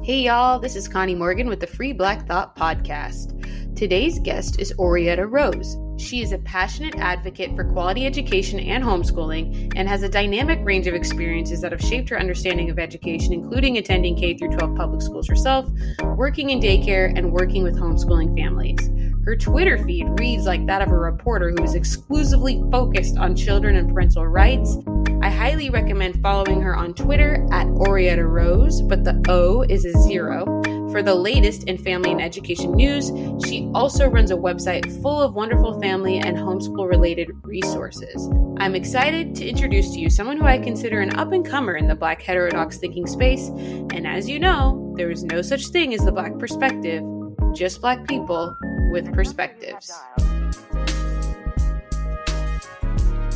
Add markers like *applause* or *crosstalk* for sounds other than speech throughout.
Hey y'all, this is Connie Morgan with the Free Black Thought Podcast. Today's guest is Orietta Rose. She is a passionate advocate for quality education and homeschooling and has a dynamic range of experiences that have shaped her understanding of education, including attending K 12 public schools herself, working in daycare, and working with homeschooling families. Her Twitter feed reads like that of a reporter who is exclusively focused on children and parental rights. I highly recommend following her on Twitter at Orietta Rose, but the O is a zero. For the latest in family and education news, she also runs a website full of wonderful family and homeschool related resources. I'm excited to introduce to you someone who I consider an up and comer in the Black heterodox thinking space. And as you know, there is no such thing as the Black perspective, just Black people with perspectives.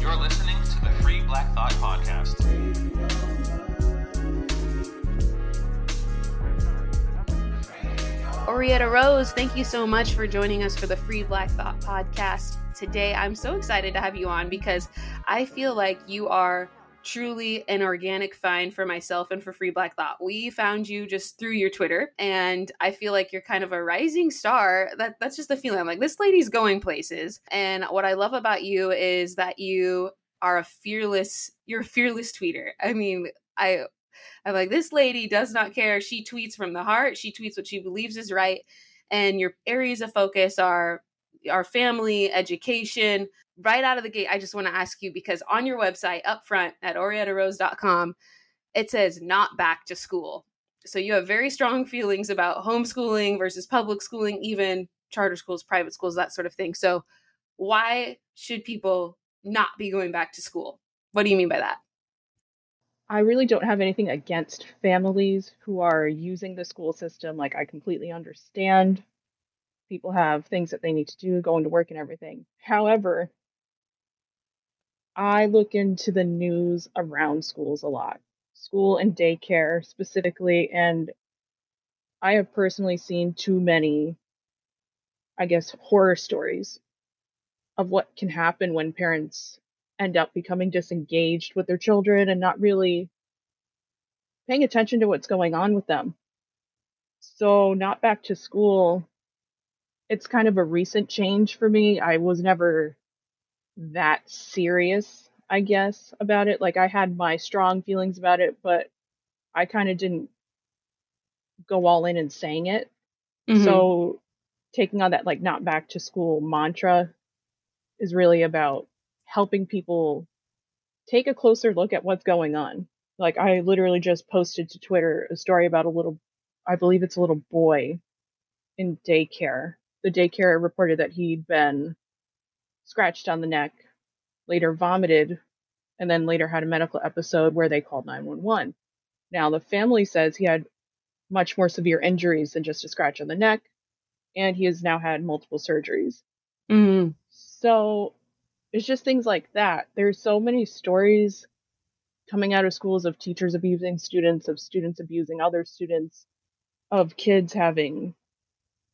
You're listening Black Thought Podcast. Orietta Rose, thank you so much for joining us for the Free Black Thought Podcast. Today, I'm so excited to have you on because I feel like you are truly an organic find for myself and for Free Black Thought. We found you just through your Twitter, and I feel like you're kind of a rising star. That that's just the feeling. I'm like, this lady's going places. And what I love about you is that you are a fearless, you're a fearless tweeter. I mean, I I'm like, this lady does not care. She tweets from the heart. She tweets what she believes is right. And your areas of focus are our family, education, right out of the gate, I just want to ask you because on your website up front at oriettarose.com, it says not back to school. So you have very strong feelings about homeschooling versus public schooling, even charter schools, private schools, that sort of thing. So why should people not be going back to school? What do you mean by that? I really don't have anything against families who are using the school system. Like, I completely understand people have things that they need to do, going to work and everything. However, I look into the news around schools a lot, school and daycare specifically, and I have personally seen too many, I guess, horror stories of what can happen when parents end up becoming disengaged with their children and not really paying attention to what's going on with them. So, not back to school, it's kind of a recent change for me. I was never that serious, I guess, about it. Like I had my strong feelings about it, but I kind of didn't go all in and saying it. Mm-hmm. So taking on that like not back to school mantra is really about helping people take a closer look at what's going on. Like I literally just posted to Twitter a story about a little I believe it's a little boy in daycare. The daycare reported that he'd been scratched on the neck, later vomited, and then later had a medical episode where they called 911. Now, the family says he had much more severe injuries than just a scratch on the neck, and he has now had multiple surgeries. Mm-hmm. So it's just things like that. There's so many stories coming out of schools of teachers abusing students, of students abusing other students, of kids having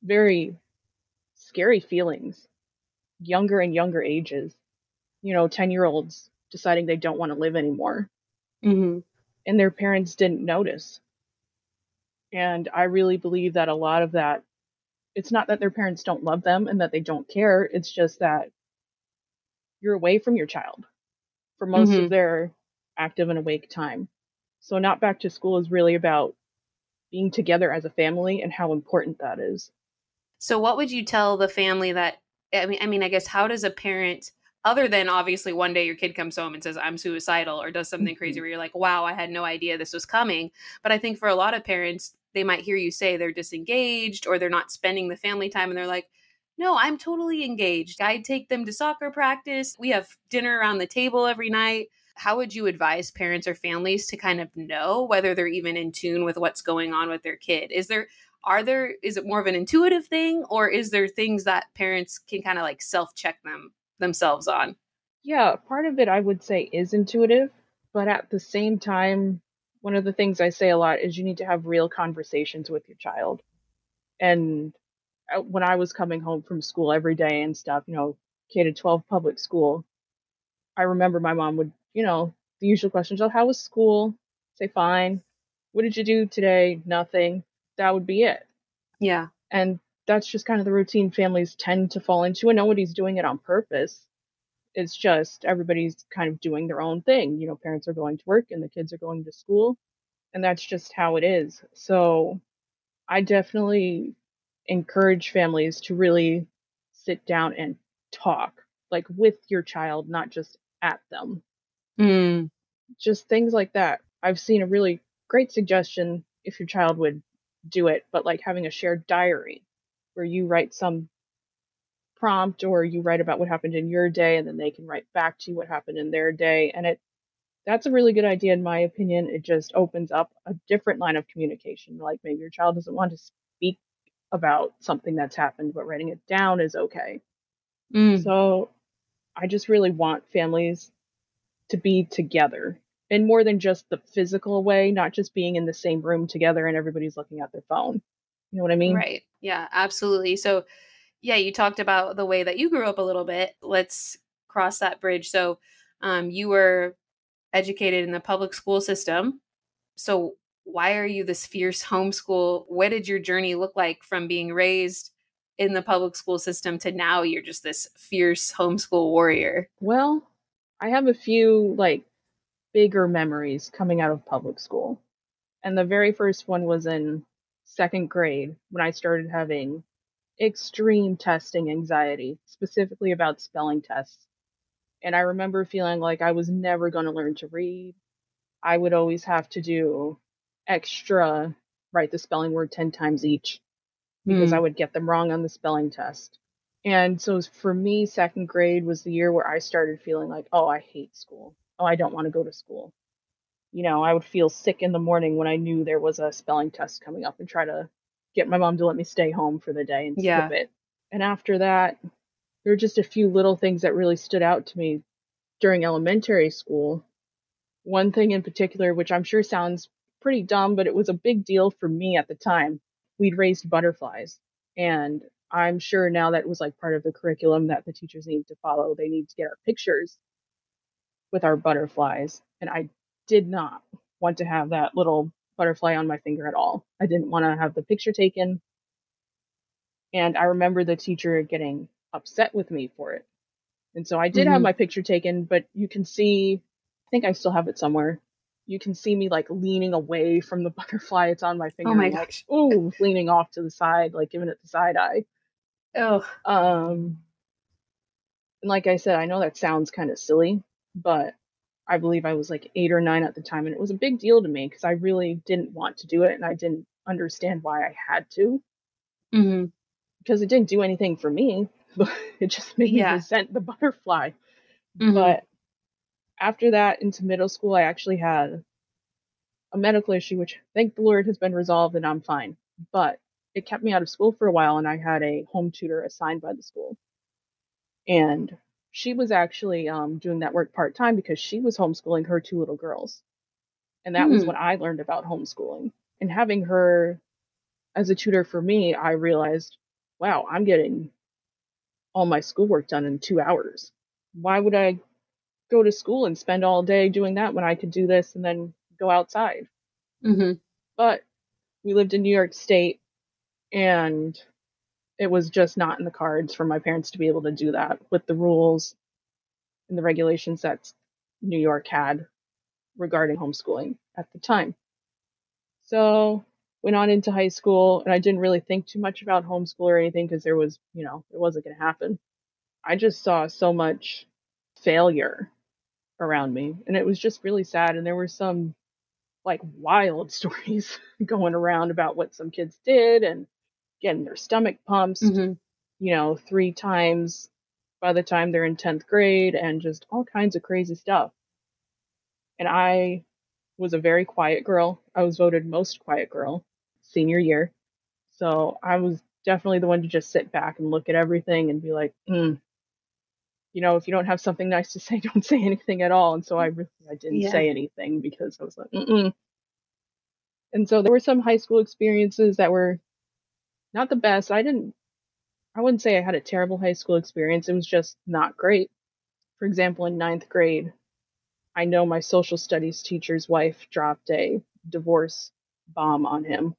very scary feelings younger and younger ages. You know, 10 year olds deciding they don't want to live anymore. Mm-hmm. And their parents didn't notice. And I really believe that a lot of that, it's not that their parents don't love them and that they don't care. It's just that you're away from your child for most mm-hmm. of their active and awake time. So, not back to school is really about being together as a family and how important that is. So, what would you tell the family that I mean, I mean, I guess how does a parent, other than obviously one day your kid comes home and says I'm suicidal or does something crazy mm-hmm. where you're like, wow, I had no idea this was coming. But I think for a lot of parents, they might hear you say they're disengaged or they're not spending the family time, and they're like, no, I'm totally engaged. I take them to soccer practice. We have dinner around the table every night. How would you advise parents or families to kind of know whether they're even in tune with what's going on with their kid? Is there are there is it more of an intuitive thing or is there things that parents can kind of like self check them themselves on yeah part of it i would say is intuitive but at the same time one of the things i say a lot is you need to have real conversations with your child and Uh, when i was coming home from school every day and stuff you know k to 12 public school i remember my mom would you know the usual questions oh how was school say fine what did you do today nothing that would be it. Yeah. And that's just kind of the routine families tend to fall into, and nobody's doing it on purpose. It's just everybody's kind of doing their own thing. You know, parents are going to work and the kids are going to school, and that's just how it is. So I definitely encourage families to really sit down and talk, like with your child, not just at them. Mm. Just things like that. I've seen a really great suggestion if your child would do it, but like having a shared diary where you write some prompt or you write about what happened in your day and then they can write back to you what happened in their day and it that's a really good idea in my opinion it just opens up a different line of communication like maybe your child doesn't want to speak about something that's happened but writing it down is okay Mm. so i just really want families to be together in more than just the physical way not just being in the same room together and everybody's looking at their phone you know what i mean Right. Yeah, absolutely. So, yeah, you talked about the way that you grew up a little bit. Let's cross that bridge. So, um, you were educated in the public school system. So, why are you this fierce homeschool? What did your journey look like from being raised in the public school system to now you're just this fierce homeschool warrior? Well, I have a few like bigger memories coming out of public school. And the very first one was in second grade when I started having extreme testing anxiety, specifically about spelling tests. And I remember feeling like I was never going to learn to read. I would always have to do extra, write the spelling word 10 times each because Mm. I would get them wrong on the spelling test. And so for me, second grade was the year where I started feeling like, oh, I hate school. Oh, I don't want to go to school. You know, I would feel sick in the morning when I knew there was a spelling test coming up and try to get my mom to let me stay home for the day and Yeah. skip it. And after that, there were just a few little things that really stood out to me during elementary school. One thing in particular, which I'm sure sounds pretty dumb, but it was a big deal for me at the time. We'd raised butterflies. And I'm sure now that was like part of the curriculum that the teachers need to follow. They need to get our pictures with our butterflies. And I did not want to have that little butterfly on my finger at all. I didn't want to have the picture taken. And I remember the teacher getting upset with me for it. And so I did have Mhm. my picture taken, but you can see, I think I still have it somewhere. You can see me like leaning away from the *laughs* butterfly. It's on my finger. Oh my like, gosh. ooh, leaning off to the side, like giving it the side eye. Oh, Um, and like I said, I know that sounds kind of silly, but I believe I was like eight or nine at the time, and it was a big deal to me because I really didn't want to do it, and I didn't understand why I had to hmm because it didn't do anything for me. *laughs* But it just made Yeah. me resent the butterfly. Mhm. But after that, into middle school, I actually had a medical issue, which thank the Lord has been resolved, and I'm fine. But it kept me out of school for a while, and I had a home tutor assigned by the school. And she was actually um, doing that work part time because she was homeschooling her two little girls. And that was Hmm. when I learned about homeschooling. And having her as a tutor for me, I realized, wow, I'm getting all my schoolwork done in two hours. Why would I go to school and spend all day doing that when I could do this and then go outside? hmm But we lived in New York State and it was just not in the cards for my parents to be able to do that with the rules and the regulations that New York had regarding homeschooling at the time. So went on into high school and I didn't really think too much about homeschool or anything because there was, you know, it wasn't going to happen. I just saw so much failure around me and it was just really sad and there were some like wild *laughs* stories going around about what some kids did and getting their stomach pumps hmm you know, three times by the time they're in 10th grade and just all kinds of crazy stuff. And I was a very quiet girl. I was voted most quiet girl senior year. So I was definitely the one to just sit back and look at everything and be like, mm, you know, if you don't have something nice to say, *laughs* don't say anything at all. And so I really, I didn't Yeah. say anything because I was like, mm And so there were some high school experiences that were not the best. I didn't I wouldn't say I had a terrible high school experience. It was just not great. For example, in ninth grade, I know my social studies teacher's wife dropped a divorce bomb on him.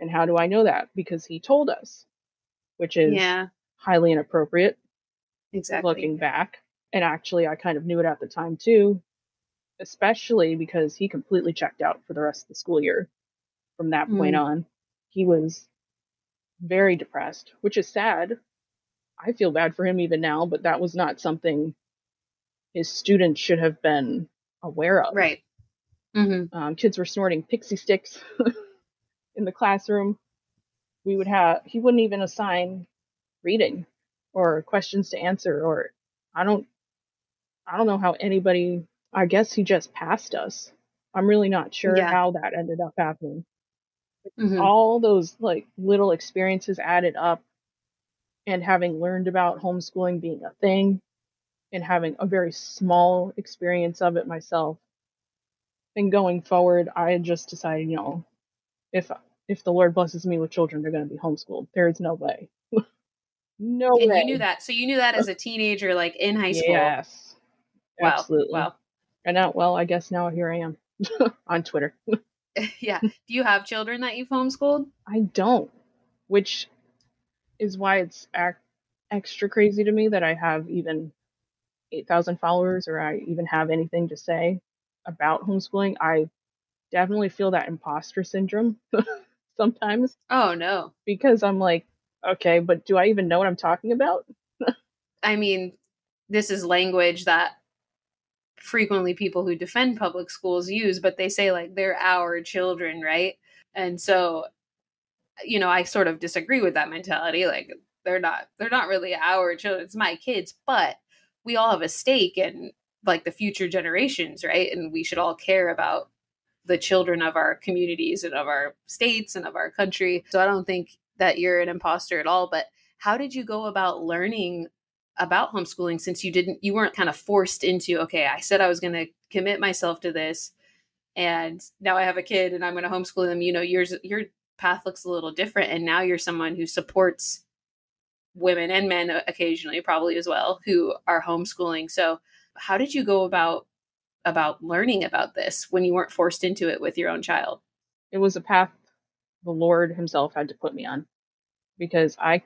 And how do I know that? Because he told us, which is Yeah, highly inappropriate exactly. looking back. And actually, I kind of knew it at the time too, especially because he completely checked out for the rest of the school year. From that point Mm. on, he was very depressed, which is sad. I feel bad for him even now, but that was not something his students should have been aware of. Right. hmm Um, kids were snorting Pixy Stix *laughs* in the classroom. We would have, he wouldn't even assign reading or questions to answer, or I don't, I don't know how anybody, I guess he just passed us. I'm really not sure Yeah. how that ended up happening. hmm All those like little experiences added up and having learned about homeschooling being a thing and having a very small experience of it myself and going forward i had just decided you know if if the lord blesses me with children they're going to be homeschooled there is no way *laughs* no And way you knew that. So you knew that as a teenager, like in high school. yes Wow. absolutely Wow. and now well i guess now here i am *laughs* on twitter *laughs* yeah. Do you have children that you've homeschooled? i don't which is why it's ac- extra crazy to me that i have even 8000 followers or i even have anything to say about homeschooling i definitely feel that imposter syndrome *laughs* sometimes Oh no. because I'm like, okay, but do I even know what I'm talking about? *laughs* I mean, this is language that frequently people who defend public schools use, but they say like they're our children, right? And so, you know, I sort of disagree with that mentality. Like they're not they're not really our children, it's my kids, but we all have a stake in like the future generations, right? And we should all care about the children of our communities and of our states and of our country. So I don't think that you're an imposter at all, but how did you go about learning about homeschooling since you didn't you weren't kind of forced into okay i said i was going to commit myself to this and now i have a kid and i'm going to homeschool them you know yours your path looks a little different and now you're someone who supports women and men occasionally probably as well who are homeschooling so how did you go about about learning about this when you weren't forced into it with your own child? It was a path the Lord Himself had to put me on because I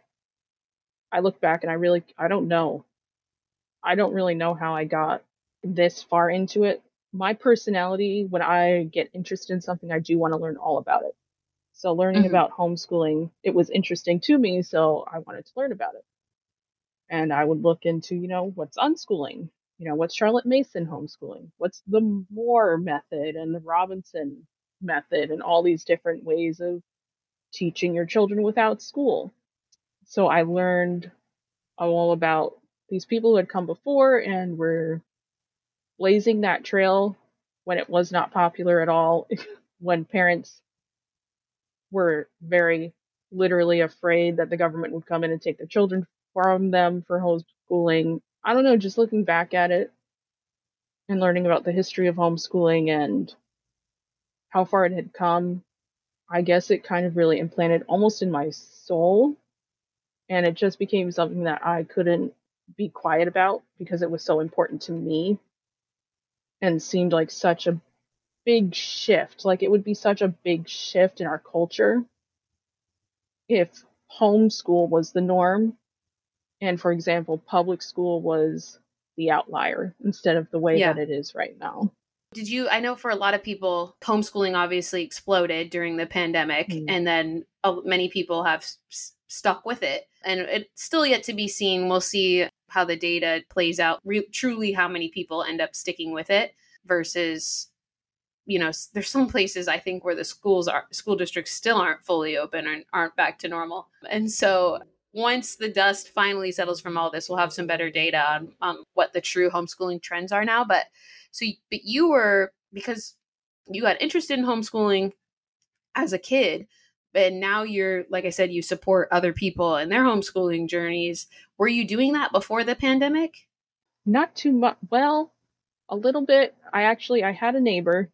I look back and I really I don't know. I don't really know how I got this far into it. My personality, when I get interested in something, I do want to learn all about it. So learning Mhm. about homeschooling, it was interesting to me, so I wanted to learn about it. And I would look into, you know, what's unschooling? You know, what's Charlotte Mason homeschooling? What's the Moore method and the Robinson method and all these different ways of teaching your children without school. So I learned all about these people who had come before and were blazing that trail when it was not popular at all, *laughs* when parents were very literally afraid that the government would come in and take their children from them for homeschooling. I don't know, just looking back at it and learning about the history of homeschooling and how far it had come, I guess it kind of really implanted almost in my soul. And it just became something that I couldn't be quiet about because it was so important to me and seemed like such a big shift. Like it would be such a big shift in our culture if homeschool was the norm and, for example, public school was the outlier instead of the way Yeah. that it is right now. Did you? I know for a lot of people, homeschooling obviously exploded during the pandemic, Mm. and then uh, many people have s- stuck with it. And it's still yet to be seen. We'll see how the data plays out. Re- truly, how many people end up sticking with it versus, you know, there's some places I think where the schools are school districts still aren't fully open and aren't back to normal. And so once the dust finally settles from all this, we'll have some better data on, on what the true homeschooling trends are now. But so, but you were because you got interested in homeschooling as a kid, and now you're like I said, you support other people and their homeschooling journeys. Were you doing that before the pandemic? Not too much. Well, a little bit. I actually I had a neighbor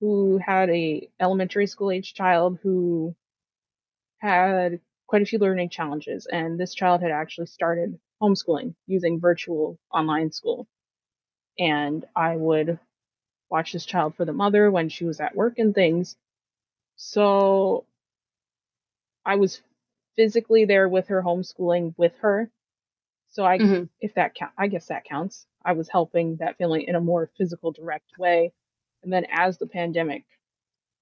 who had a elementary school age child who had quite a few learning challenges, and this child had actually started homeschooling using virtual online school. And I would watch this child for the mother when she was at work and things. So I was physically there with her homeschooling with her. So I Mhm. if that count I guess that counts. I was helping that family in a more physical direct way. And then as the pandemic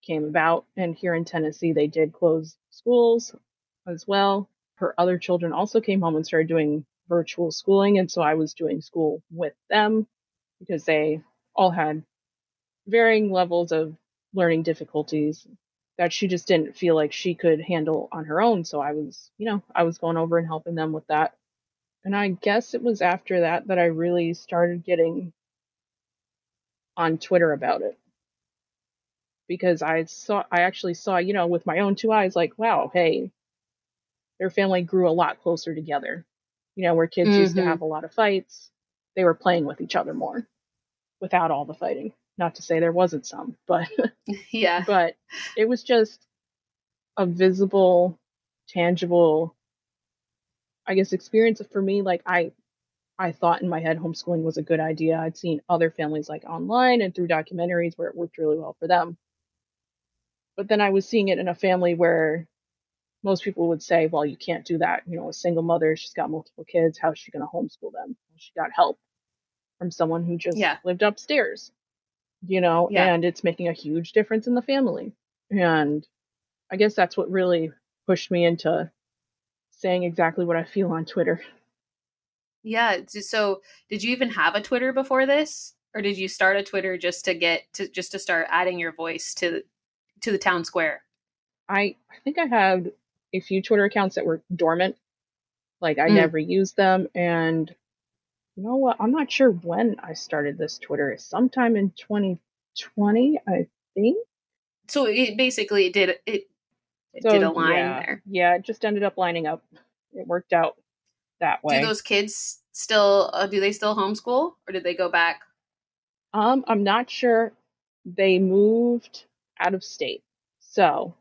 came about and here in Tennessee they did close schools as well. Her other children also came home and started doing virtual schooling and so I was doing school with them because they all had varying levels of learning difficulties that she just didn't feel like she could handle on her own. So I was, you know, I was going over and helping them with that. And I guess it was after that that I really started getting on Twitter about it. Because I saw, I actually saw, you know, with my own two eyes, like, wow, hey, their family grew a lot closer together. You know, where kids used to Mhm. have a lot of fights, they were playing with each other more without all the fighting. Not to say there wasn't some, but *laughs* Yeah. but it was just a visible, tangible, I guess, experience for me. Like I, I thought in my head homeschooling was a good idea. I'd seen other families like online and through documentaries where it worked really well for them. But then I was seeing it in a family where most people would say, well, you can't do that. You know, a single mother, she's got multiple kids. How's she going to homeschool them? She got help from someone who just Yeah. lived upstairs, you know, Yeah. and it's making a huge difference in the family. And I guess that's what really pushed me into saying exactly what I feel on Twitter. Yeah. So, did you even have a Twitter before this, or did you start a Twitter just to get to just to start adding your voice to to the town square? I I think I had a few Twitter accounts that were dormant. Like I Mm. never used them and you know what? I'm not sure when I started this Twitter. Sometime in 2020, I think. So it basically did it. It So, did align yeah, there. Yeah, it just ended up lining up. It worked out that way. Do those kids still? Uh, do they still homeschool, or did they go back? Um, I'm not sure. They moved out of state. So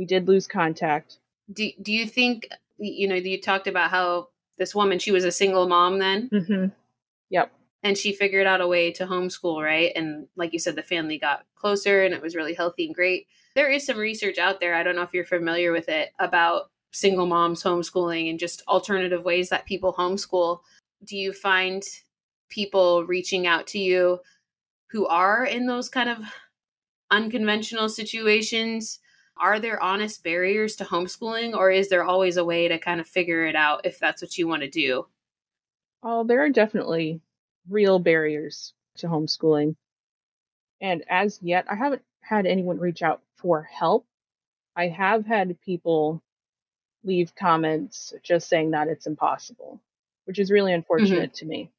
we did lose contact. Do Do you think you know? You talked about how this woman she was a single mom then, hmm Yep. and she figured out a way to homeschool, right? And like you said, the family got closer, and it was really healthy and great. There is some research out there. I don't know if you're familiar with it about single moms homeschooling and just alternative ways that people homeschool. Do you find people reaching out to you who are in those kind of unconventional situations? Are there honest barriers to homeschooling, or is there always a way to kind of figure it out if that's what you want to do? Oh, there are definitely real barriers to homeschooling. And as yet, I haven't had anyone reach out for help. I have had people leave comments just saying that it's impossible, which is really mm-hmm. unfortunate to me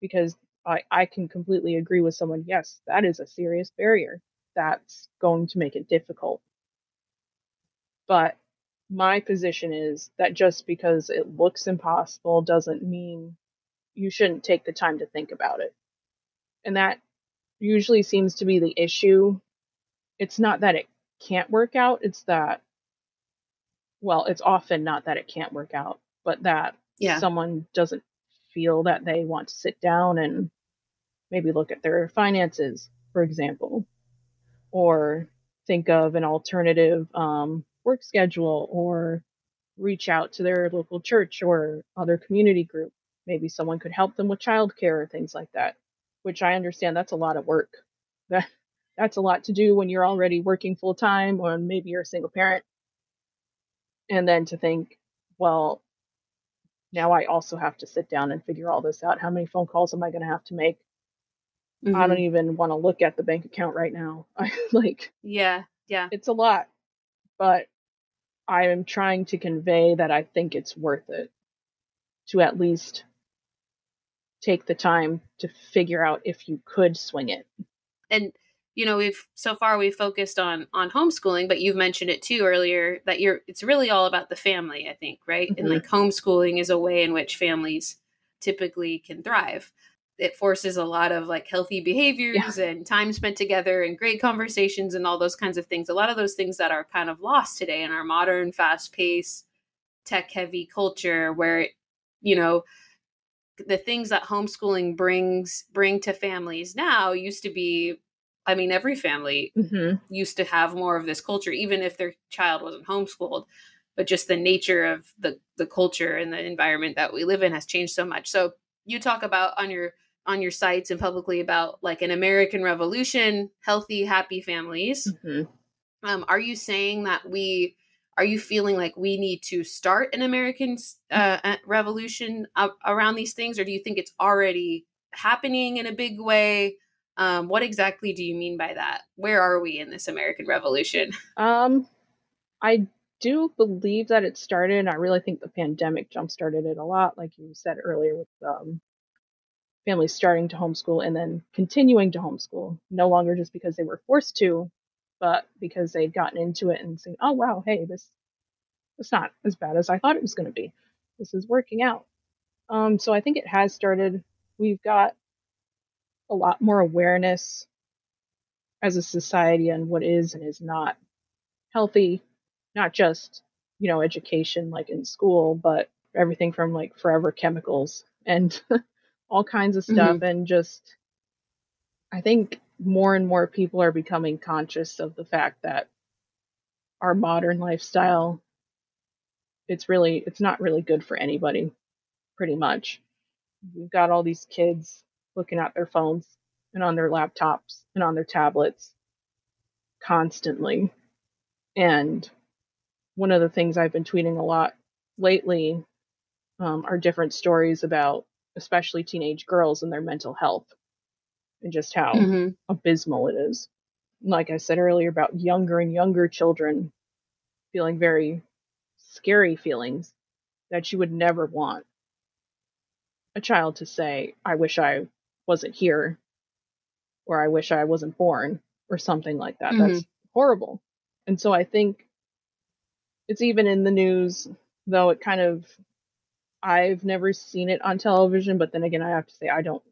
because I, I can completely agree with someone. Yes, that is a serious barrier. That's going to make it difficult. But my position is that just because it looks impossible doesn't mean you shouldn't take the time to think about it. And that usually seems to be the issue. It's not that it can't work out, it's that, well, it's often not that it can't work out, but that Yeah. someone doesn't feel that they want to sit down and maybe look at their finances, for example, or think of an alternative um, work schedule or reach out to their local church or other community group. Maybe someone could help them with childcare or things like that, which I understand that's a lot of work. *laughs* That that's a lot to do when you're already working full time or maybe you're a single parent. And then to think, well, now I also have to sit down and figure all this out. How many phone calls am I going to have to make? I Mhm. don't even want to look at the bank account right now. I *laughs* like Yeah. Yeah. it's a lot, but I am trying to convey that I think it's worth it to at least take the time to figure out if you could swing it. and you know we've so far we've focused on on homeschooling but you've mentioned it too earlier that you're it's really all about the family i think right and Mhm. like homeschooling is a way in which families typically can thrive it forces a lot of like healthy behaviors and time spent together and great conversations and all those kinds of things. A lot of those things that are kind of lost today in our modern fast paced tech heavy culture where you know the things that homeschooling brings bring to families now used to be i mean every family hmm used to have more of this culture even if their child wasn't homeschooled but just the nature of the the culture and the environment that we live in has changed so much. So you talk about on your on your sites and publicly about like an American Revolution, healthy, happy families. Mhm. Um, are you saying that we are you feeling like we need to start an American uh, uh, revolution around these things, or do you think it's already happening in a big way? Um, what exactly do you mean by that? Where are we in this American Revolution? *laughs* Um, I do believe that it started, and I really think the pandemic jump started it a lot, like you said earlier, with um, families starting to homeschool and then continuing to homeschool, no longer just because they were forced to, but because they'd gotten into it and saying, "Oh wow, hey, this it's not as bad as I thought it was going to be. This is working out." Um, so I think it has started. We've got a lot more awareness as a society on what is and is not healthy, not just, you know, education like in school, but everything from like forever chemicals and *laughs* all kinds of stuff. And just, I think more and more people are becoming conscious of the fact that our modern lifestyle, it's really, it's not really good for anybody, pretty much. We've got all these kids looking at their phones and on their laptops and on their tablets constantly. And one of the things I've been tweeting a lot lately um, are different stories about, especially teenage girls and their mental health, and just how Mhm. abysmal it is. Like I said earlier, about younger and younger children feeling very scary feelings that you would never want a child to say, I wish I wasn't here, or I wish I wasn't born, or something like that. That's horrible. And so I think it's even in the news, though it kind of, I've never seen it on television, but then again, I have to say, I don't,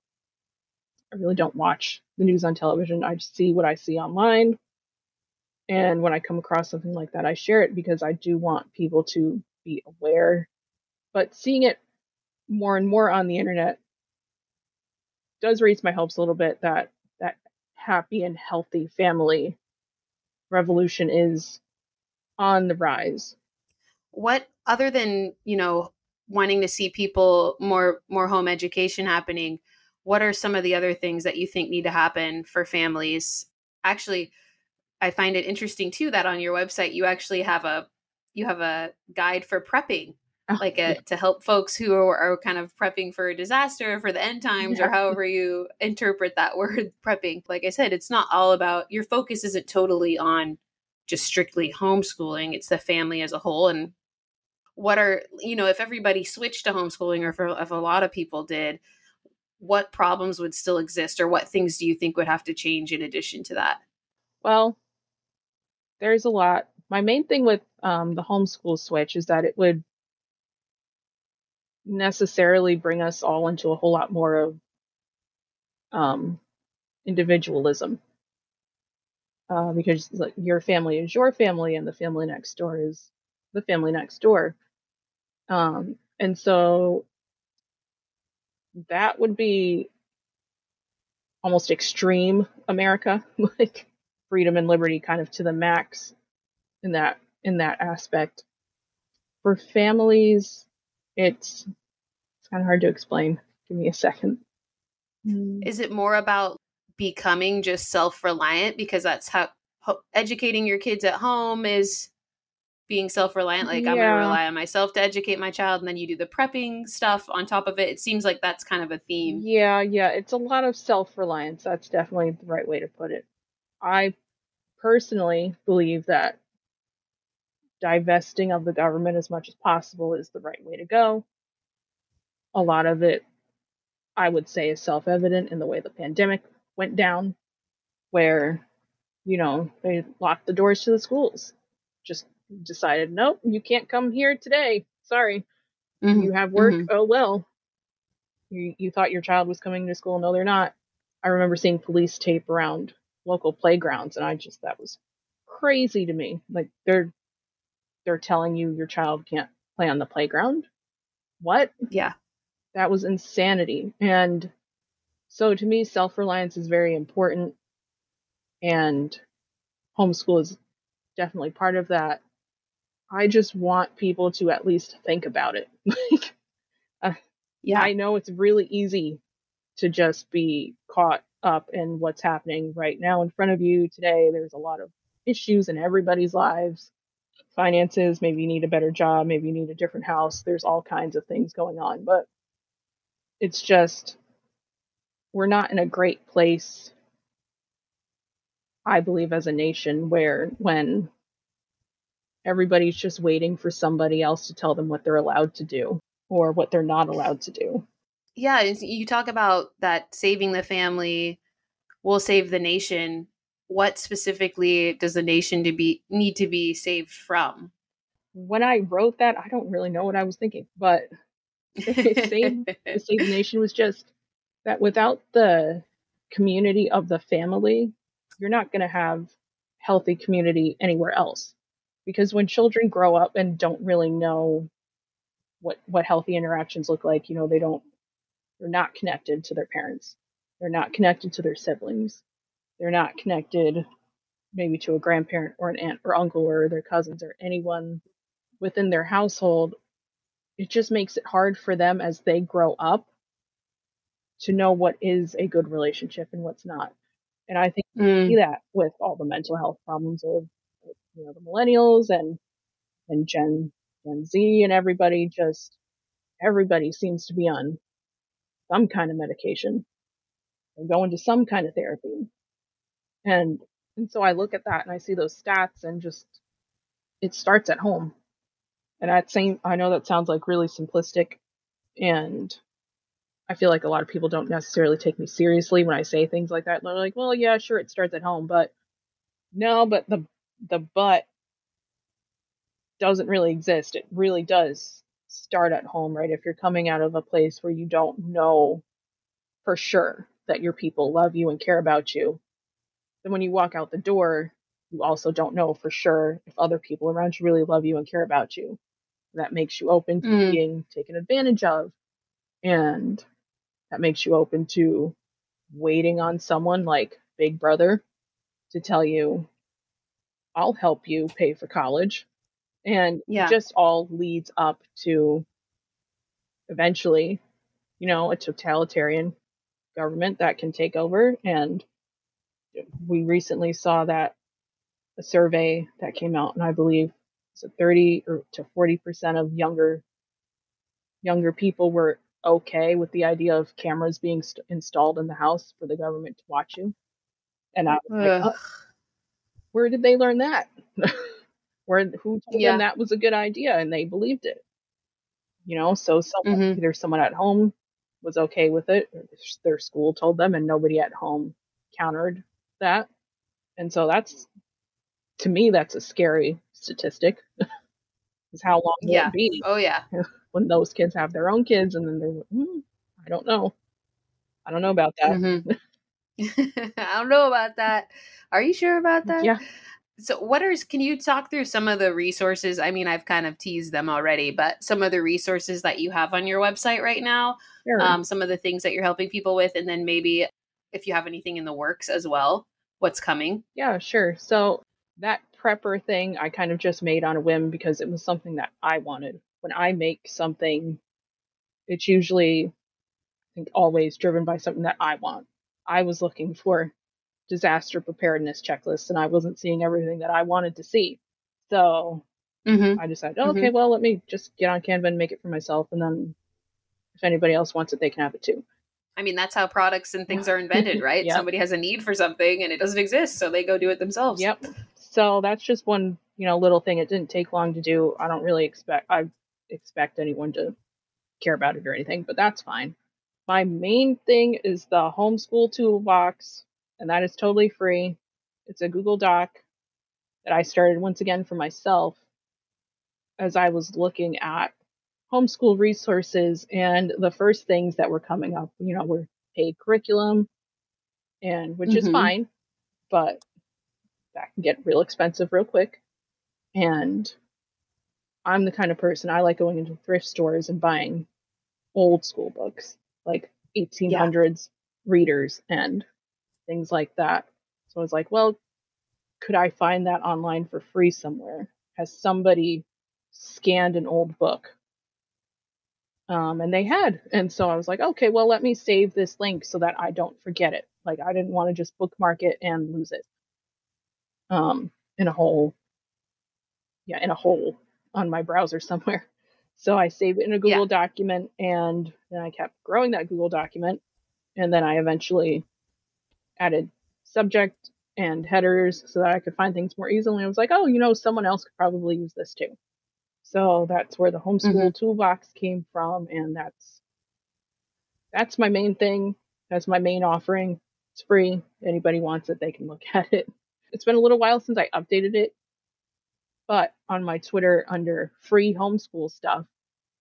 I really don't watch the news on television. I just see what I see online. And when I come across something like that, I share it because I do want people to be aware. But seeing it more and more on the internet does raise my hopes a little bit that that happy and healthy family revolution is on the rise. What other than you know wanting to see people more more home education happening? What are some of the other things that you think need to happen for families? Actually, I find it interesting too that on your website you actually have a you have a guide for prepping Oh, like a, yeah. to help folks who are, are kind of prepping for a disaster for the end times or however you interpret that *laughs* word prepping like i said it's not all about your focus isn't totally on just strictly homeschooling it's the family as a whole and what are you know if everybody switched to homeschooling or if, if a lot of people did what problems would still exist or what things do you think would have to change in addition to that Well, there's a lot. My main thing with um, the homeschool switch is that it would necessarily bring us all into a whole lot more of um, individualism. Uh, because like your family is your family and the family next door is the family next door. Um, and so that would be almost extreme America, *laughs* like freedom and liberty kind of to the max in that in that aspect. For families, it's it's kind of hard to explain. Give me a second. is it more about becoming just self-reliant because that's how ho- educating your kids at home is being self-reliant like i'm going to rely on myself to educate my child and then you do the prepping stuff on top of it it seems like that's kind of a theme Yeah, yeah, it's a lot of self-reliance. That's definitely the right way to put it. I personally believe that divesting of the government as much as possible is the right way to go. A lot of it, I would say, is self-evident in the way the pandemic went down, where, you know, they locked the doors to the schools. Just decided, nope, you can't come here today. Sorry. Mhm. you have work. Mhm. oh well. You you thought your child was coming to school. No they're not. I remember seeing police tape around local playgrounds and i just that was crazy to me. Like they're they're telling you your child can't play on the playground? What? Yeah. That was insanity. And so to me self-reliance is very important and homeschool is definitely part of that I just want people to at least think about it. *laughs* like, uh, Yeah. I know it's really easy to just be caught up in what's happening right now in front of you today. There's a lot of issues in everybody's lives. Finances, maybe you need a better job, maybe you need a different house. There's all kinds of things going on, but it's just we're not in a great place I believe as a nation where when everybody's just waiting for somebody else to tell them what they're allowed to do or what they're not allowed to do. Yeah, you talk about that saving the family will save the nation. What specifically does the nation to be need to be saved from? When I wrote that, I don't really know what I was thinking, but *laughs* Save- the Save the Nation was just that without the community of the family, you're not going to have healthy community anywhere else. Because when children grow up and don't really know what what healthy interactions look like, you know, they don't they're not connected to their parents. They're not connected to their siblings. They're not connected maybe to a grandparent or an aunt or uncle or their cousins or anyone within their household. It just makes it hard for them as they grow up to know what is a good relationship and what's not. And I think Mm, see that with all the mental health problems of you know the millennials and and Gen Gen Z and everybody just everybody seems to be on some kind of medication or going to some kind of therapy. And and so I look at that and I see those stats and just it starts at home. And at same I know that sounds like really simplistic and I feel like a lot of people don't necessarily take me seriously when I say things like that. They're like, "Well, yeah, sure, it starts at home, but no, but the the but doesn't really exist. It really does start at home, right? If you're coming out of a place where you don't know for sure that your people love you and care about you, then when you walk out the door, you also don't know for sure if other people around you really love you and care about you. That makes you open to Mm. being taken advantage of. And that makes you open to waiting on someone like Big Brother to tell you, I'll help you pay for college. And Yeah. it just all leads up to eventually, you know, a totalitarian government that can take over. And we recently saw that a survey that came out, and I believe it's 30 or to 40 percent of younger younger people were okay with the idea of cameras being st- installed in the house for the government to watch you. And I was like, Ugh. Uh, "Uh, where did they learn that? *laughs* where who told Yeah. them that was a good idea and they believed it? You know, so someone Mhm. either someone at home was okay with it, or their school told them, and nobody at home countered that. And so that's to me that's a scary statistic. *laughs* is how long will Yeah. it be Oh yeah. *laughs* when those kids have their own kids and then they're like, hmm, I don't know. I don't know about that. Mhm. *laughs* I don't know about that. Are you sure about that? Yeah. So, what are? Can you talk through some of the resources? I mean, I've kind of teased them already, but some of the resources that you have on your website right now, Sure. um, some of the things that you're helping people with, and then maybe if you have anything in the works as well, what's coming? Yeah, sure. So that prepper thing I kind of just made on a whim because it was something that I wanted. When I make something, it's usually, I think, always driven by something that I want. I was looking for disaster preparedness checklists and I wasn't seeing everything that I wanted to see. So Mm-hmm. I decided, okay, well, let me just get on Canva and make it for myself. And then if anybody else wants it, they can have it too. I mean, that's how products and things are invented, *laughs* right? Yep. Somebody has a need for something and it doesn't exist, so they go do it themselves. Yep. So that's just one, you know, little thing. It didn't take long to do. I don't really expect I expect anyone to care about it or anything, but that's fine. My main thing is the homeschool toolbox, and that is totally free. It's a Google Doc that I started once again for myself as I was looking at homeschool resources and the first things that were coming up, you know, were paid curriculum and which is Mhm. fine, but that can get real expensive real quick. And I'm the kind of person I like going into thrift stores and buying old school books, like 1800s readers and things like that. So I was like, well, could I find that online for free somewhere? Has somebody scanned an old book. Um, and they had. And so I was like, okay, well, let me save this link so that I don't forget it. Like, I didn't want to just bookmark it and lose it um, in a hole. Yeah, in a hole on my browser *laughs* somewhere. So I saved it in a Google yeah. document and then I kept growing that Google document. And then I eventually added subject and headers so that I could find things more easily. I was like, oh, you know, someone else could probably use this too. So that's where the homeschool mm-hmm. toolbox came from, and that's that's my main thing. That's my main offering. It's free. Anybody wants it, they can look *laughs* at it. It's been a little while since I updated it, but on my Twitter under free homeschool stuff,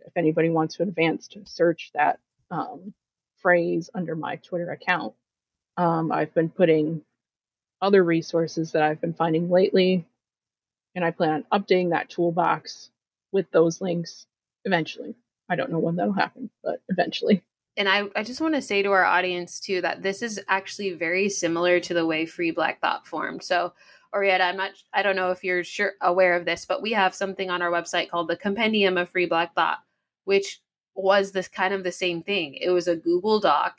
if anybody wants to advance to search that um, phrase under my Twitter account, um, I've been putting other resources that I've been finding lately, and I plan on updating that toolbox with those links eventually. I don't know when that'll happen, but eventually. And I, I just want to say to our audience too that this is actually very similar to the way Free Black Thought formed. So, Orietta, I'm not, I don't know if you're sure aware of this, but we have something on our website called the Compendium of Free Black Thought, which was this kind of the same thing. It was a Google Doc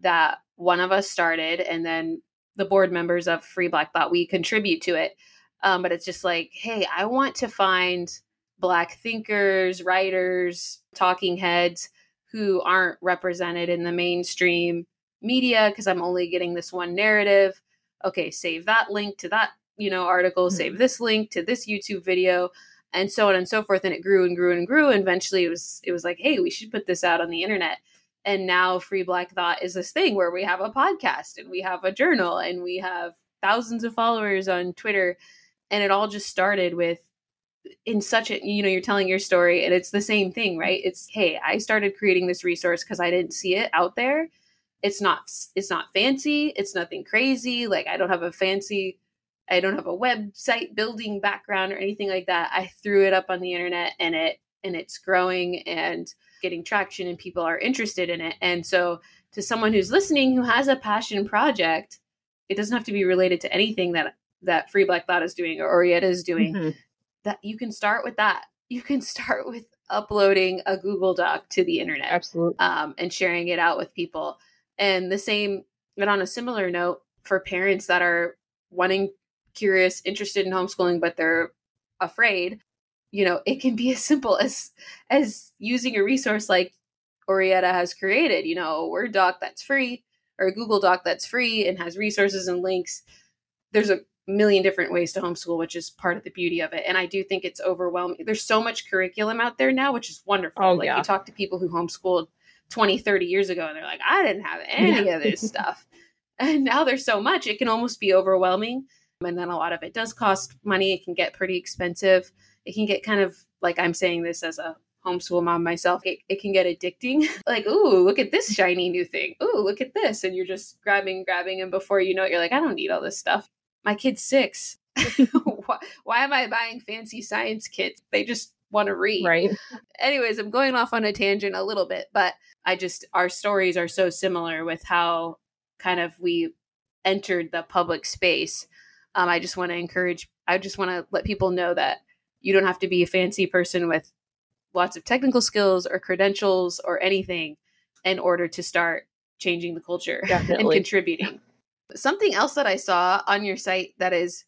that one of us started, and then the board members of Free Black Thought we contribute to it. Um, but it's just like, hey, I want to find black thinkers, writers, talking heads who aren't represented in the mainstream media because I'm only getting this one narrative. Okay, save that link to that, you know, article, mm-hmm. save this link to this YouTube video and so on and so forth and it grew and grew and grew and eventually it was it was like, "Hey, we should put this out on the internet." And now Free Black Thought is this thing where we have a podcast and we have a journal and we have thousands of followers on Twitter. And it all just started with in such a you know you're telling your story and it's the same thing right? It's hey i started creating this resource because i didn't see it out there. It's not it's not fancy. It's nothing crazy. Like i don't have a fancy i don't have a website building background or anything like that i threw it up on the internet and it and it's growing and getting traction and people are interested in it and so to someone who's listening who has a passion project it doesn't have to be related to anything that that free black thought is doing or Orietta is doing mm-hmm that you can start with that. You can *laughs* start with uploading a Google Doc to the internet. Absolutely. Um, and sharing it out with people. And the same, and on a similar note, for parents that are wanting, curious, interested in homeschooling, but they're afraid, you know, it can be as simple as as using a resource like Orietta has created, you know, a Word doc that's free or a Google Doc that's free and has resources and links. There's a million different ways to homeschool, which is part of the beauty of it. And I do think it's overwhelming. There's so much curriculum out there now, which is wonderful. Oh, like yeah. you talk to people who homeschooled 20, 30 years ago, and they're like, I didn't have any yeah. of this stuff. *laughs* And now there's so much, it can almost be overwhelming. And then a lot of it does cost money. It can get pretty expensive. It can get kind of like I'm saying this as a homeschool mom myself, it, it can get addicting. *laughs* like, ooh, look at this shiny new thing. Ooh, look at this. And you're just grabbing, grabbing. And before you know it, you're like, I don't need all this stuff my kid's six. *laughs* why, why am I buying fancy science kits? They just want to read. Right. Anyways, I'm going off on a tangent a little bit, but I just, our stories are so similar with how kind of we entered the public space. Um, I just want to encourage, I just want to let people know that you don't have to be a fancy person with lots of technical skills or credentials or anything in order to start changing the culture *laughs* and contributing. Something else that I saw on your site that is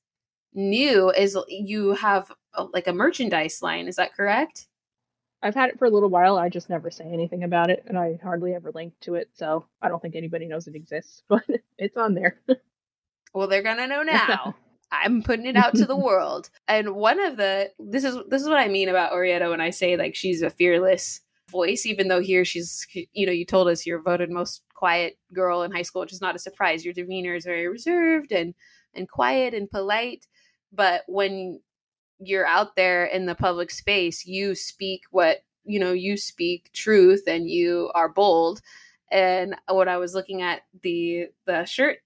new is you have a, like a merchandise line. Is that correct? I've had it for a little while. I just never say anything about it, and I hardly ever link to it, so I don't think anybody knows it exists, *laughs* but it's on there. *laughs* well, they're gonna know *laughs* now. I'm putting it out to the world. And one of the this is this is what I mean about Orietta when I say like she's a fearless voice, even though here she's you know you told us you're voted most quiet girl in high school, which is not a surprise. Your demeanor is very reserved and and quiet and polite, but when you're out there in the public space, you speak what you know. You speak truth, and you are bold. And when I was looking at the the shirt,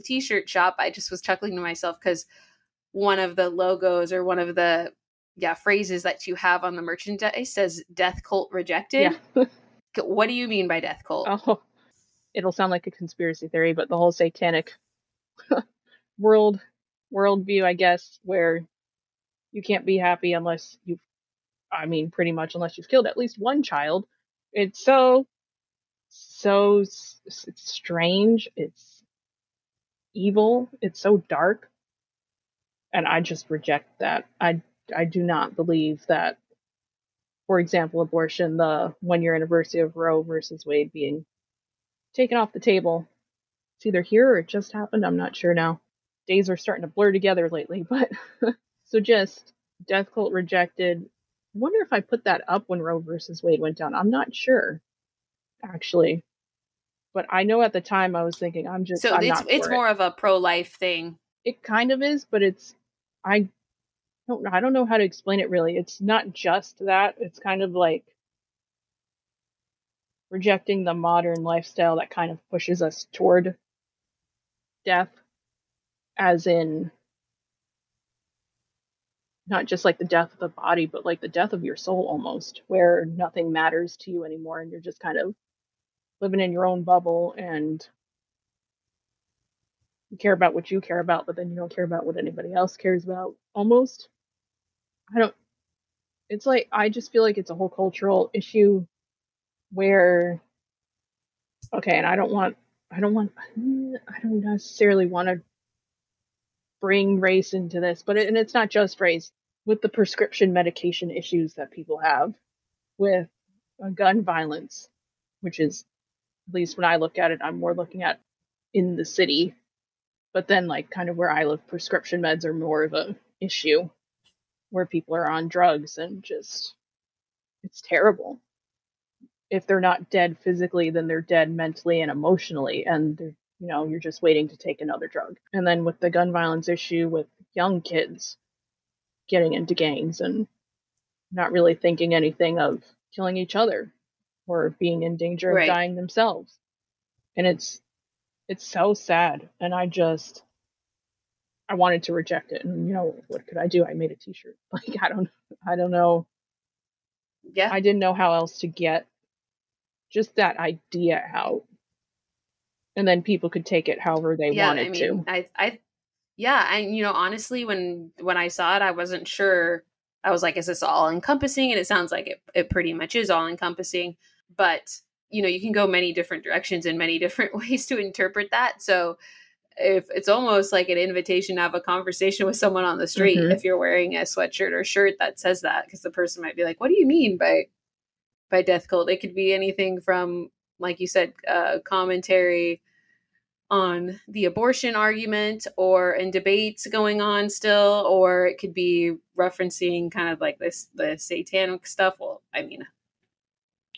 the t-shirt shop, I just was chuckling to myself because one of the logos or one of the yeah phrases that you have on the merchandise says "Death Cult Rejected." Yeah. *laughs* what do you mean by death cult? Oh, it'll sound like a conspiracy theory, but the whole satanic *laughs* world worldview, I guess, where you can't be happy unless you I mean, pretty much unless you've killed at least one child. It's so, so it's strange. It's evil. It's so dark. And I just reject that. I, I do not believe that, for example, abortion, the one year anniversary of Roe versus Wade being taken off the table. It's either here or it just happened. I'm not sure now. Days are starting to blur together lately, *laughs* but so just death cult rejected. Wonder if I put that up when Roe versus Wade went down. I'm not sure, actually. But I know at the time I was thinking I'm just So I'm it's it's for it. more of a pro life thing. It kind of is, but it's I don't I don't know how to explain it really. It's not just that. It's kind of like rejecting the modern lifestyle that kind of pushes us toward death as in not just like the death of the body but like the death of your soul almost where nothing matters to you anymore and you're just kind of living in your own bubble and you care about what you care about but then you don't care about what anybody else cares about almost. I don't it's like i just feel like it's a whole cultural issue where okay and i don't want i don't want i don't necessarily want to bring race into this but it, and it's not just race with the prescription medication issues that people have with gun violence which is at least when i look at it i'm more looking at in the city. But then like kind of where i live prescription meds are more of a issue where people are on drugs and just it's terrible. If they're not dead physically, then they're dead mentally and emotionally, and you know you're just waiting to take another drug. And then with the gun violence issue with young kids getting into gangs and not really thinking anything of killing each other or being in danger of Right. dying themselves, and it's it's so sad. And I just I wanted to reject it, and you know what could I do? I made a T-shirt. *laughs* Like I don't I don't know Yeah. I didn't know how else to get just that idea out. And then people could take it however they yeah, wanted I mean, to. I, I, yeah, and you know, honestly, when when I saw it, I wasn't sure. I was like, is this all encompassing? And it sounds like it, it pretty much is all encompassing. But you know, you can go many different directions and many *laughs* different ways to interpret that. So if it's almost like an invitation to have a conversation with someone on the street Mhm. if you're wearing a sweatshirt or shirt that says that because the person might be like what do you mean by by death cult it could be anything from like you said uh commentary on the abortion argument or in debates going on still or it could be referencing kind of like this the satanic stuff well i mean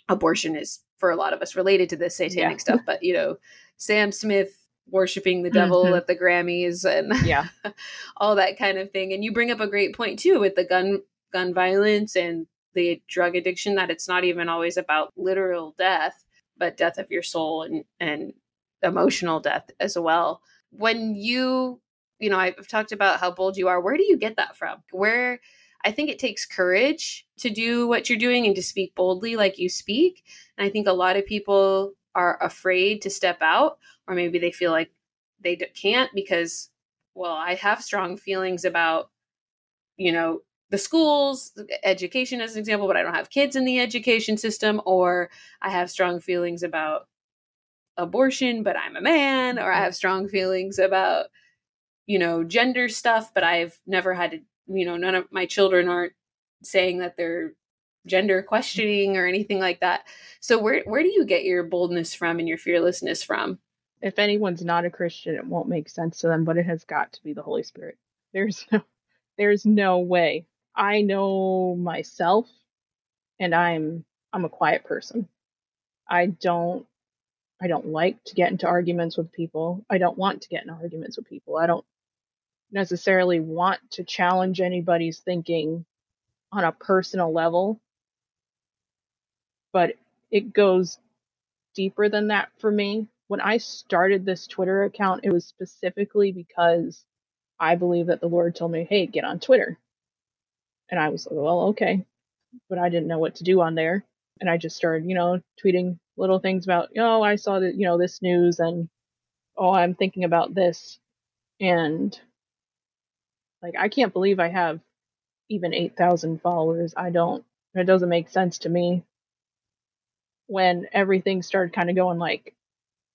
abortion is for a lot of us related to this satanic Yeah. stuff but you know sam smith worshiping the devil Mhm. at the grammys and Yeah. *laughs* all that kind of thing and you bring up a great point too with the gun gun violence and the drug addiction that it's not even always about literal death but death of your soul and and emotional death as well. When you you know i've talked about how bold you are where do you get that from? Where i think it takes courage to do what you're doing and to speak boldly like you speak. And i think a lot of people are afraid to step out or maybe they feel like they can't because well i have strong feelings about you know the schools education as an example but i don't have kids in the education system or i have strong feelings about abortion but i'm a man or i mm-hmm. have strong feelings about you know gender stuff but i've never had to you know none of my children aren't saying that they're gender mm-hmm. questioning or anything like that so where where do you get your boldness from and your fearlessness from If anyone's not a Christian, it won't make sense to them, but it has got to be the Holy Spirit. There's no there's no way. I know myself and I'm I'm a quiet person. I don't I don't like to get into arguments with people. I don't want to get in arguments with people. I don't necessarily want to challenge anybody's thinking on a personal level. But it goes deeper than that for me. When I started this Twitter account, it was specifically because I believe that the Lord told me, hey, get on Twitter. And I was like, well, okay. But I didn't know what to do on there. And I just started, you know, tweeting little things about, oh, I saw that, you know, this news and, oh, I'm thinking about this. And like, I can't believe I have even 8,000 followers. I don't, It doesn't make sense to me. When everything started kind of going like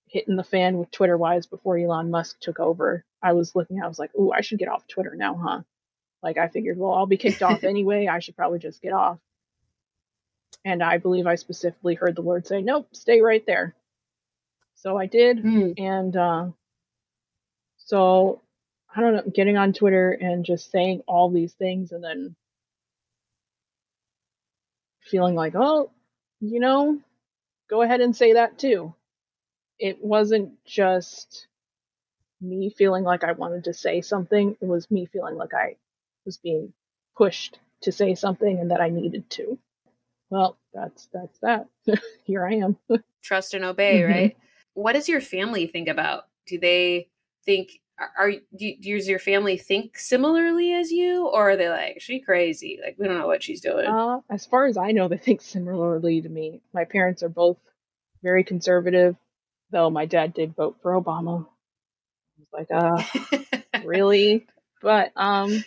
hitting the fan with Twitter wise before Elon Musk took over, I was looking, I was like, ooh, I should get off Twitter now, huh? Like I figured, well, I'll be kicked off *laughs* anyway. I should probably just get off. And I believe I specifically heard the Lord say, nope, stay right there. So I did. Mm. And uh, so I don't know, getting on Twitter and just saying all these things and then feeling like, oh, you know, go ahead and say that too. It wasn't just me feeling like I wanted to say something, it was me feeling like I was being pushed to say something and that I needed to. Well, that's that's that. *laughs* Here I am. *laughs* Trust and obey, Mhm. right? What does your family think about? Do they think are, are do, does your family think similarly as you, or are they like she crazy? Like we don't know what she's doing. Uh, as far as I know, they think similarly to me. My parents are both very conservative, though my dad did vote for Obama. I was like, uh, *laughs* really? But um,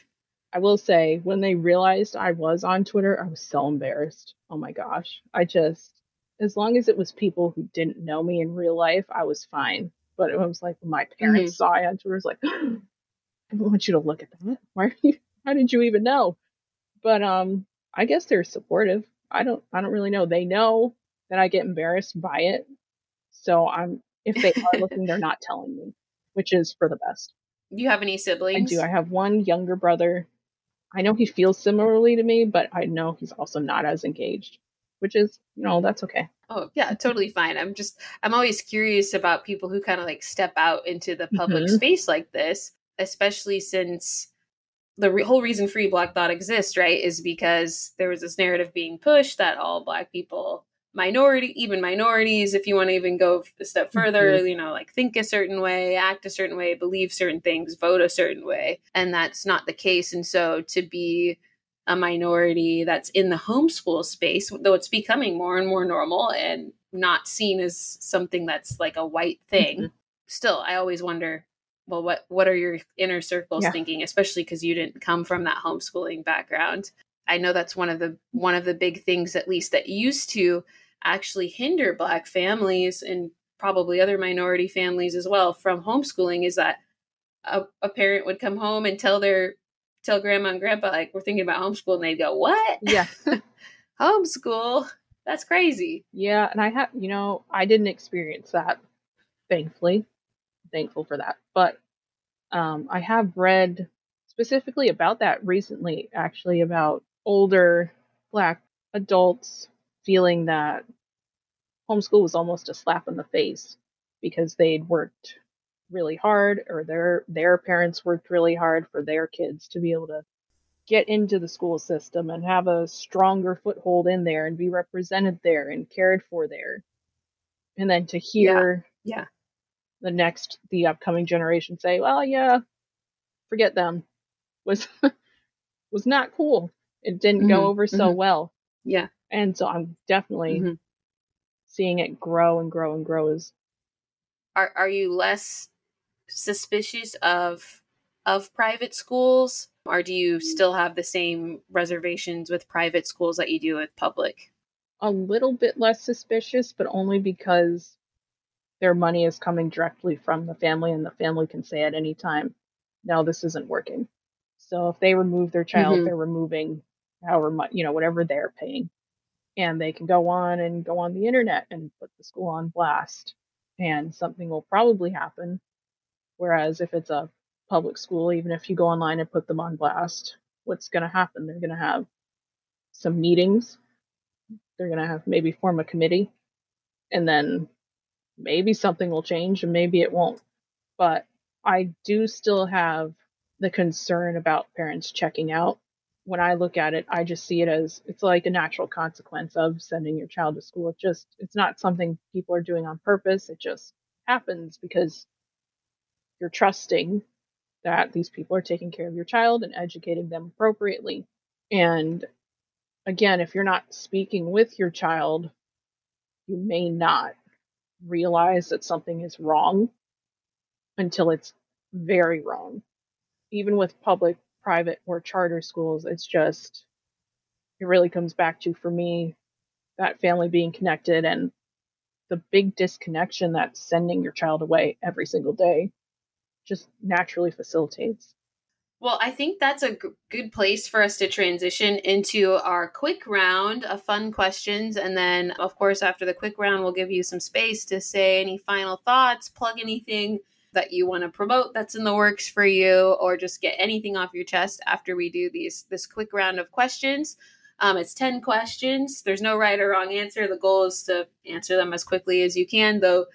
I will say, when they realized I was on Twitter, I was so embarrassed. Oh my gosh. I just, as long as it was people who didn't know me in real life, I was fine. But it was like my parents saw I on Twitter, it was like, *gasps* I don't want you to look at that. Why are you, *laughs* how did you even know? But um, I guess they're supportive. I don't, I don't really know. They know that I get embarrassed by it. So I'm, if they are *laughs* looking, they're not telling me, which is for the best. Do you have any siblings? I do. I have one younger brother. I know he feels similarly to me, but I know he's also not as engaged, which is, you know, that's okay. Oh, yeah, totally fine. I'm just, I'm always curious about people who kind of like step out into the public Mhm. space like this, especially since the re- whole reason Free Black Thought exists, right, is because there was this narrative being pushed that all Black people, minority, even minorities, if you want to even go a step further, you know, like think a certain way, act a certain way, believe certain things, vote a certain way. And that's not the case. And so to be a minority that's in the homeschool space, though it's becoming more and more normal and not seen as something that's like a white thing. Mhm. Still, I always wonder, well, what what are your inner circles Yeah. thinking, especially because you didn't come from that homeschooling background. I know that's one of the one of the big things, at least that used to actually hinder Black families and probably other minority families as well from homeschooling is that a, a parent would come home and tell their tell grandma and grandpa like we're thinking about homeschool and they'd go what Yeah. *laughs* homeschool that's crazy yeah. And I have, you know, I didn't experience that, thankfully. Thankful for that. But um, I have read specifically about that recently, actually, about older Black adults feeling that homeschool was almost a slap in the face because they'd worked really hard or their their parents worked really hard for their kids to be able to get into the school system and have a stronger foothold in there and be represented there and cared for there. And then to hear yeah. the next the upcoming generation say, "Well, yeah, forget them." was *laughs* was not cool. It didn't Mhm, go over so mhm. well. yeah And so I'm definitely Mhm. seeing it grow and grow and grow as are are you less suspicious of of private schools or do you still have the same reservations with private schools that you do with public a little bit less suspicious, but only because their money is coming directly from the family and the family can say at any time, no, this isn't working. So if they remove their child, Mhm. they're removing however much, you know, whatever they're paying. And they can go on and go on the internet and put the school on blast. And something will probably happen. Whereas if it's a public school, even if you go online and put them on blast, what's going to happen? They're going to have some meetings they're going to have maybe form a committee and then maybe something will change and maybe it won't but i do still have the concern about parents checking out when i look at it i just see it as it's like a natural consequence of sending your child to school. It just it's not something people are doing on purpose. It just happens because you're trusting that these people are taking care of your child and educating them appropriately. And again, if you're not speaking with your child, you may not realize that something is wrong until it's very wrong. Even with public, private, or charter schools, it's just it really comes back to, for me, that family being connected and the big disconnection that sending your child away every single day just naturally facilitates. Well, I think that's a g- good place for us to transition into our quick round of fun questions. And then, of course, after the quick round, we'll give you some space to say any final thoughts, plug anything that you want to promote that's in the works for you, or just get anything off your chest after we do these this quick round of questions. Um, it's 10 questions. There's no right or wrong answer. The goal is to answer them as quickly as you can, though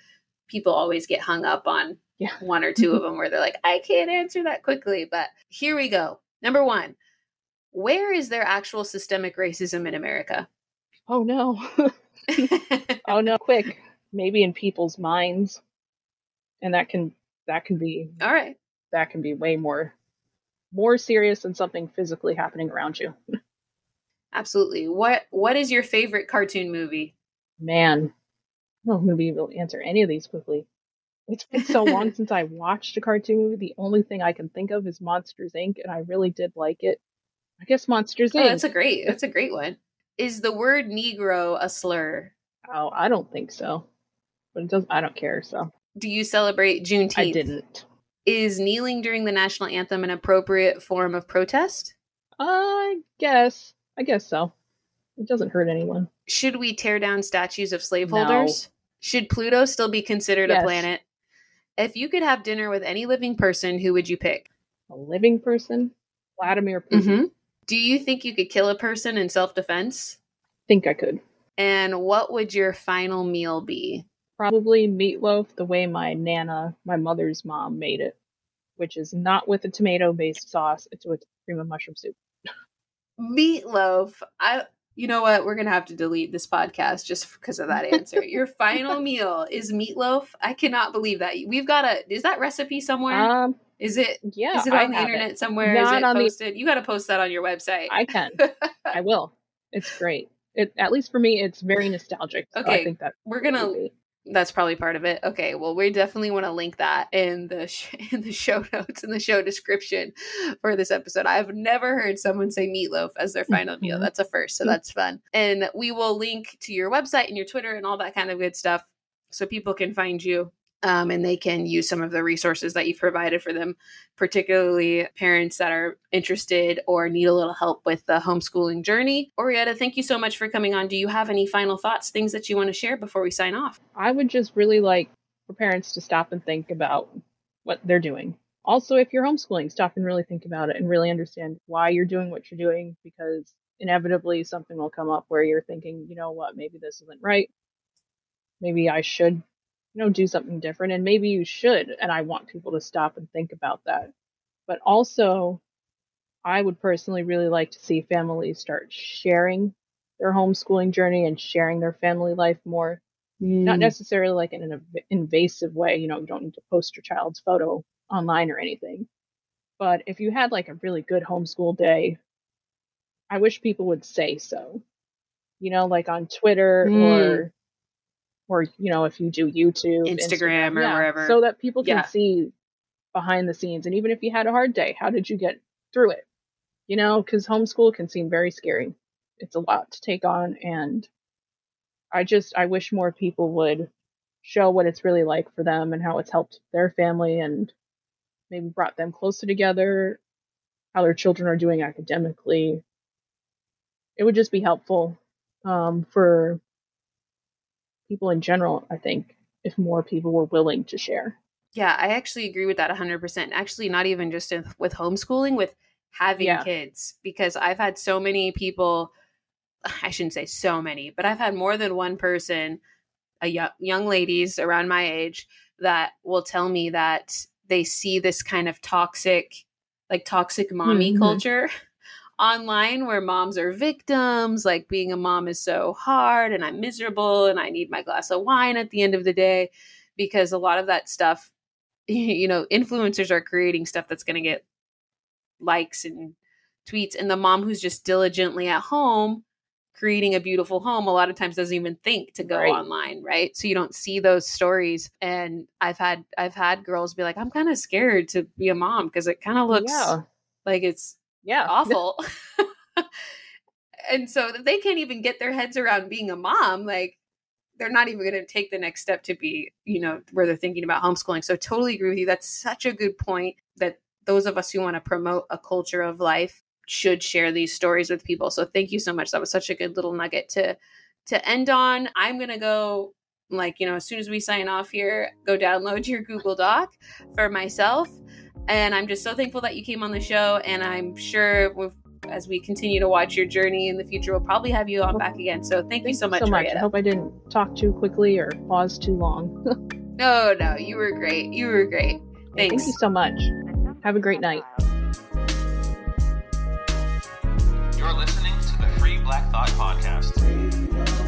people always get hung up on Yeah. one or two of *laughs* them where they're like, I can't answer that quickly. But here we go. Number one, where is there actual systemic racism in America? Oh no. *laughs* *laughs* oh no, quick. Maybe in people's minds. And that can that can be All right. that can be way more more serious than something physically happening around you. Absolutely. What what is your favorite cartoon movie? Man, I don't know if we'll answer any of these quickly. It's been so long *laughs* since I watched a cartoon movie. The only thing I can think of is Monsters Inc. and I really did like it. I guess Monsters Oh, Inc. that's a great that's a great one. Is the word Negro a slur? oh, I don't think so. But it does I don't care, so Do you celebrate Juneteenth? I didn't. Is kneeling during the national anthem an appropriate form of protest? I guess. I guess so. It doesn't hurt anyone. Should we tear down statues of slaveholders? No. Should Pluto still be considered Yes. a planet? If you could have dinner with any living person, who would you pick? A living person? Vladimir Putin. Mm-hmm. Do you think you could kill a person in self defense? Think I could. And what would your final meal be? Probably meatloaf the way my nana, my mother's mom, made it, which is not with a tomato based sauce, it's with cream of mushroom soup. Meatloaf. I you know what? We're gonna have to delete this podcast just because of that answer. Your *laughs* final meal is meatloaf. I cannot believe that. We've got a is that recipe somewhere? Um, is it yeah, is it I on the internet it. somewhere? Is Not it on the- posted? You gotta post that on your website. I can. *laughs* I will. It's great. It at least for me, it's very nostalgic. So Okay, I think that We're gonna that's probably part of it. Okay, well, we definitely want to link that in the sh- *laughs* in the show notes in the show description for this episode. I've never heard someone say meatloaf as their final meal. Mhm. That's a first, so that's fun. And we will link to your website and your Twitter and all that kind of good stuff, so people can find you. Um, and they can use some of the resources that you've provided for them, particularly parents that are interested or need a little help with the homeschooling journey. Orietta, thank you so much for coming on. Do you have any final thoughts, things that you want to share before we sign off? I would just really like for parents to stop and think about what they're doing. Also, if you're homeschooling, stop and really think about it and really understand why you're doing what you're doing because inevitably something will come up where you're thinking, you know what, maybe this isn't right. Maybe I should, you know, do something different. And maybe you should. And I want people to stop and think about that. But also, I would personally really like to see families start sharing their homeschooling journey and sharing their family life more not necessarily like in an invasive way you know you don't need to post your child's photo online or anything but if you had like a really good homeschool day i wish people would say so you know like on twitter Mm. or or you know if you do youtube Instagram or wherever. so that people can Yeah. see behind the scenes and even if you had a hard day how did you get through it you know because homeschool can seem very scary it's a lot to take on and i just i wish more people would show what it's really like for them and how it's helped their family and maybe brought them closer together how their children are doing academically it would just be helpful um, for people in general i think if more people were willing to share Yeah, I actually agree with that 100%. Actually, not even just in, with homeschooling, with having Yeah. kids, because I've had so many people, *sighs* I shouldn't say so many, but I've had more than one person, a young, young ladies around my age, that will tell me that they see this kind of toxic, like toxic mommy Mhm. culture *laughs* online where moms are victims, like being a mom is so hard and I'm miserable and I need my glass of wine at the end of the day because a lot of that stuff *laughs* you know influencers are creating stuff that's going to get likes and tweets and the mom who's just diligently at home creating a beautiful home a lot of times doesn't even think to go Right. online right so you don't see those stories and i've had i've had girls be like i'm kind of scared to be a mom because it kind of looks yeah like it's yeah. awful. And so they can't even get their heads around being a mom like they're not even going to take the next step to be you know where they're thinking about homeschooling. So totally agree with you that's such a good point that those of us who want to promote a culture of life should share these stories with people. So thank you so much that was such a good little nugget to to end on. I'm going to go like you know as soon as we sign off here go download your google doc for myself and i'm just so thankful that you came on the show and i'm sure we've as we continue to watch your journey in the future, we'll probably have you on back again. So thank, thank you so much. So much. I hope I didn't talk too quickly or pause too long. *laughs* no, no, you were great. You were great. Thanks. Thank you so much. Have a great night. You're listening to the Free Black Thought Podcast.